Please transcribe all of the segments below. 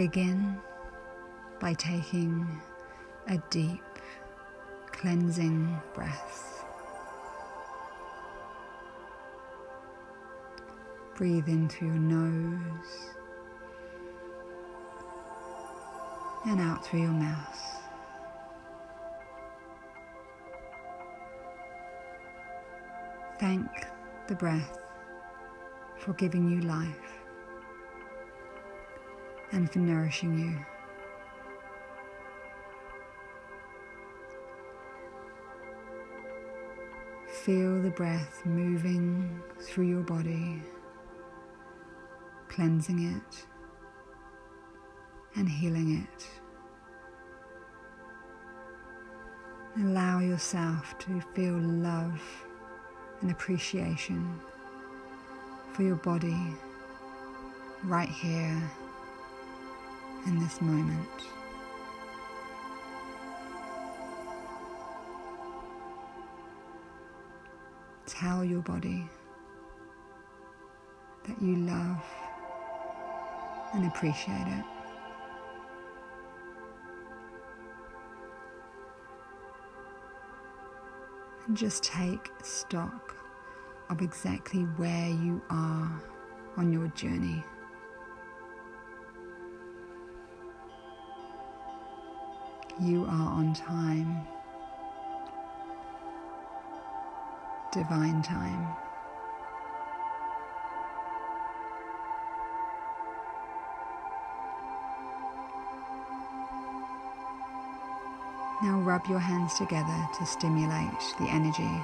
Begin by taking a deep, cleansing breath. Breathe in through your nose and out through your mouth. Thank the breath for giving you life and for nourishing you. Feel the breath moving through your body, cleansing it and healing it. Allow yourself to feel love and appreciation for your body right here in this moment. Tell your body that you love and appreciate it. And just take stock of exactly where you are on your journey. You are on time, divine time. Now rub your hands together to stimulate the energy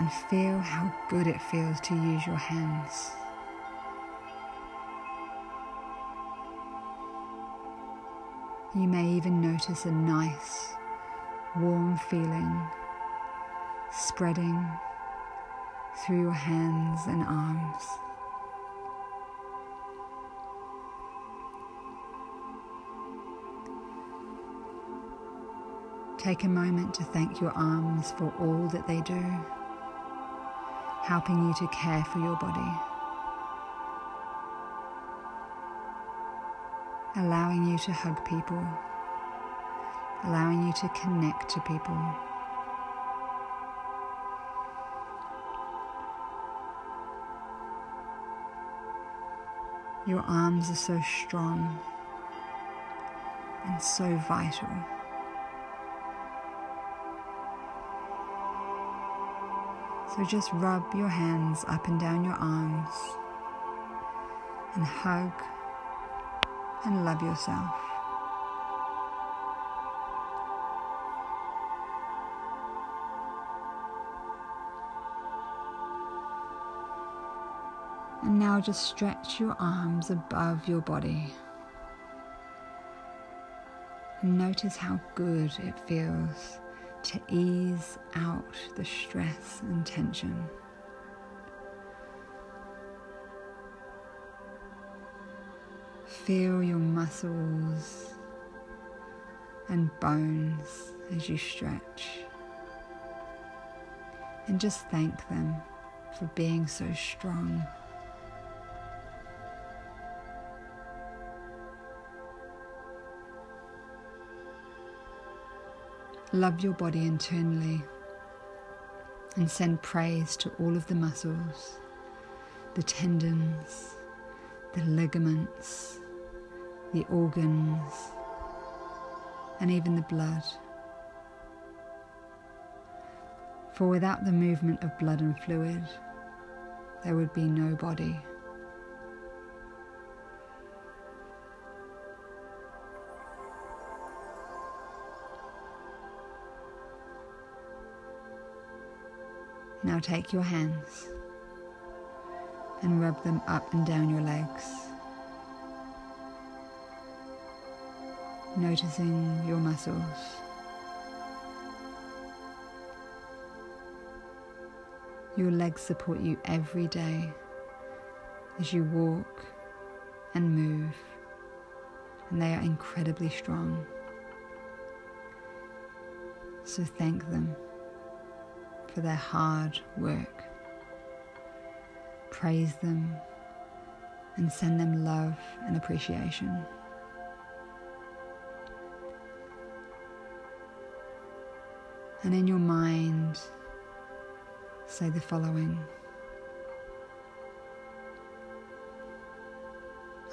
and feel how good it feels to use your hands. You may even notice a nice, warm feeling spreading through your hands and arms. Take a moment to thank your arms for all that they do, helping you to care for your body, allowing you to hug people, allowing you to connect to people. Your arms are so strong and so vital. So just rub your hands up and down your arms and hug and love yourself. And now just stretch your arms above your body. And notice how good it feels to ease out the stress and tension. Feel your muscles and bones as you stretch. And just thank them for being so strong. Love your body internally and send praise to all of the muscles, the tendons, the ligaments, the organs, and even the blood. For without the movement of blood and fluid, there would be no body. Now take your hands and rub them up and down your legs, noticing your muscles. Your legs support you every day as you walk and move, and they are incredibly strong. So thank them for their hard work. Praise them and send them love and appreciation. And in your mind, say the following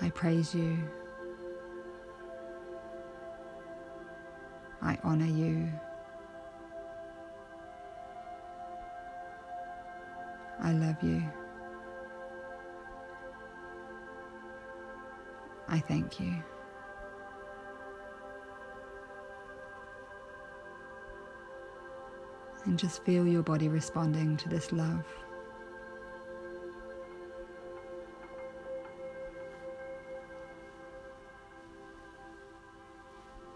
I praise you. I honor you. I love you. I thank you. And just feel your body responding to this love.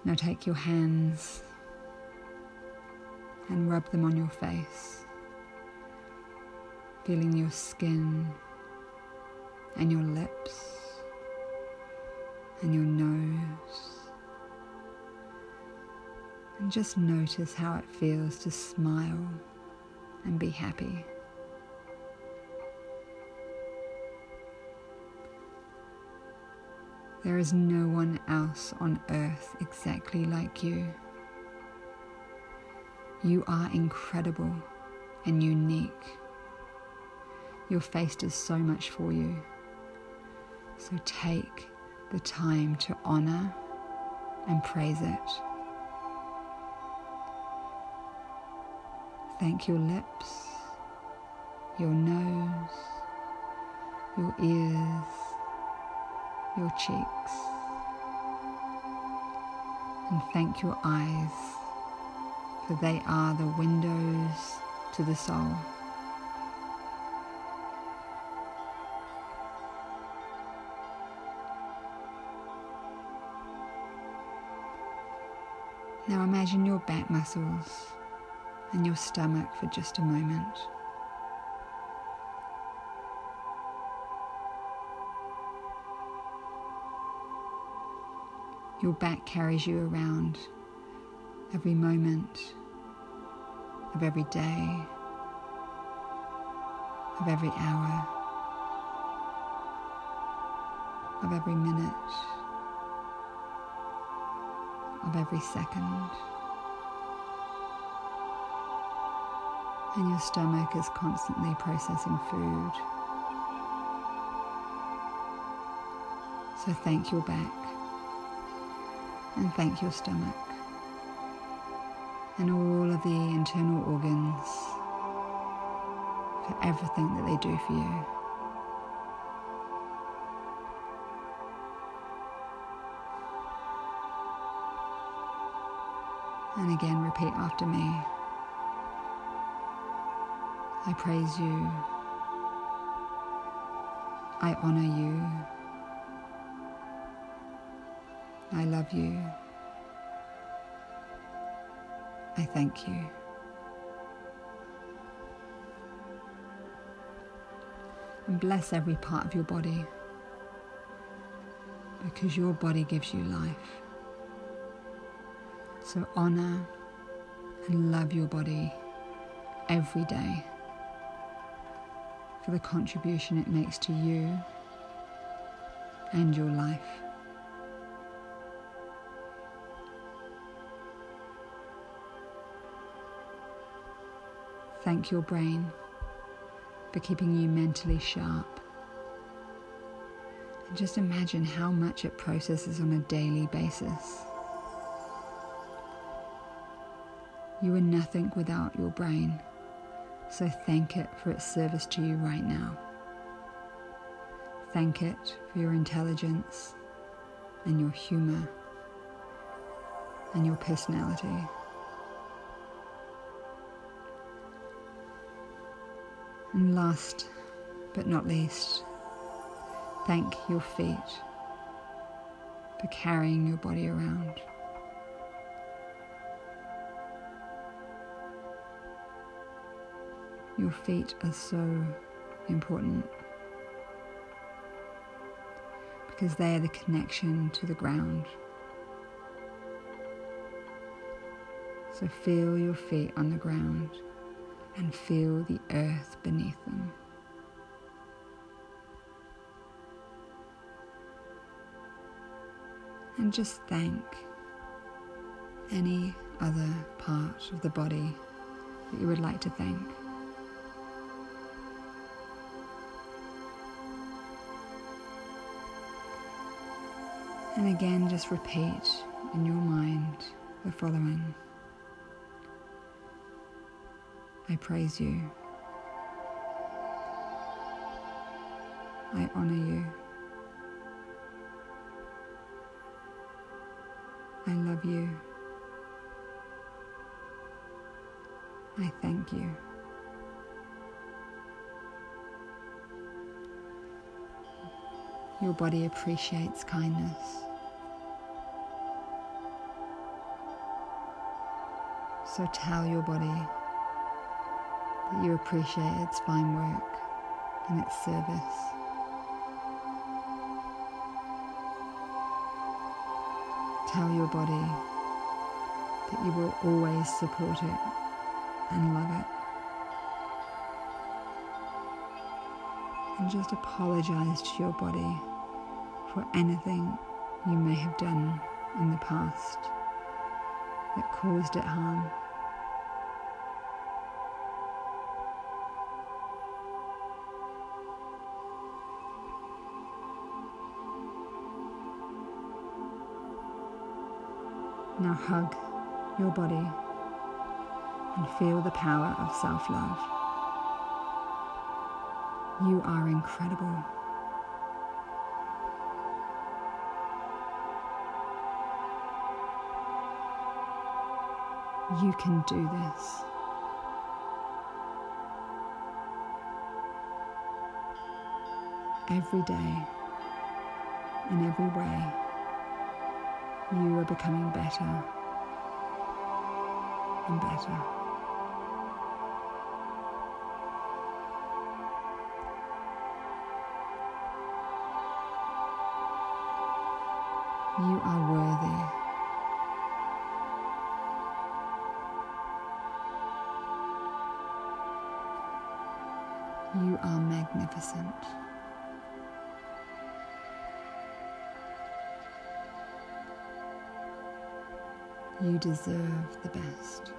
Now take your hands and rub them on your face, feeling your skin and your lips and your nose. And just notice how it feels to smile and be happy. There is no one else on earth exactly like you. You are incredible and unique. Your face does so much for you. So take the time to honor and praise it. Thank your lips, your nose, your ears your cheeks. And thank your eyes, for they are the windows to the soul. Now imagine your back muscles and your stomach for just a moment. Your back carries you around every moment of every day, of every hour, of every minute, of every second. And your stomach is constantly processing food. So thank your back and thank your stomach and all of the internal organs for everything that they do for you. And again, repeat after me. I praise you. I honor you. I love you. I thank you. And bless every part of your body because your body gives you life. So honor and love your body every day for the contribution it makes to you and your life. Thank your brain for keeping you mentally sharp. And just imagine how much it processes on a daily basis. You are nothing without your brain, so thank it for its service to you right now. Thank it for your intelligence and your humor and your personality. And last but not least, thank your feet for carrying your body around. Your feet are so important because they are the connection to the ground. So feel your feet on the ground and feel the earth beneath them. And just thank any other part of the body that you would like to thank. And again, just repeat in your mind the following I praise you. I honor you. I love you. I thank you. Your body appreciates kindness. So tell your body that you appreciate its fine work and its service. Tell your body that you will always support it and love it. And just apologize to your body for anything you may have done in the past that caused it harm. Now hug your body and feel the power of self love. You are incredible. You can do this. Every day, in every way, you are becoming better and better. You are worthy. You deserve the best.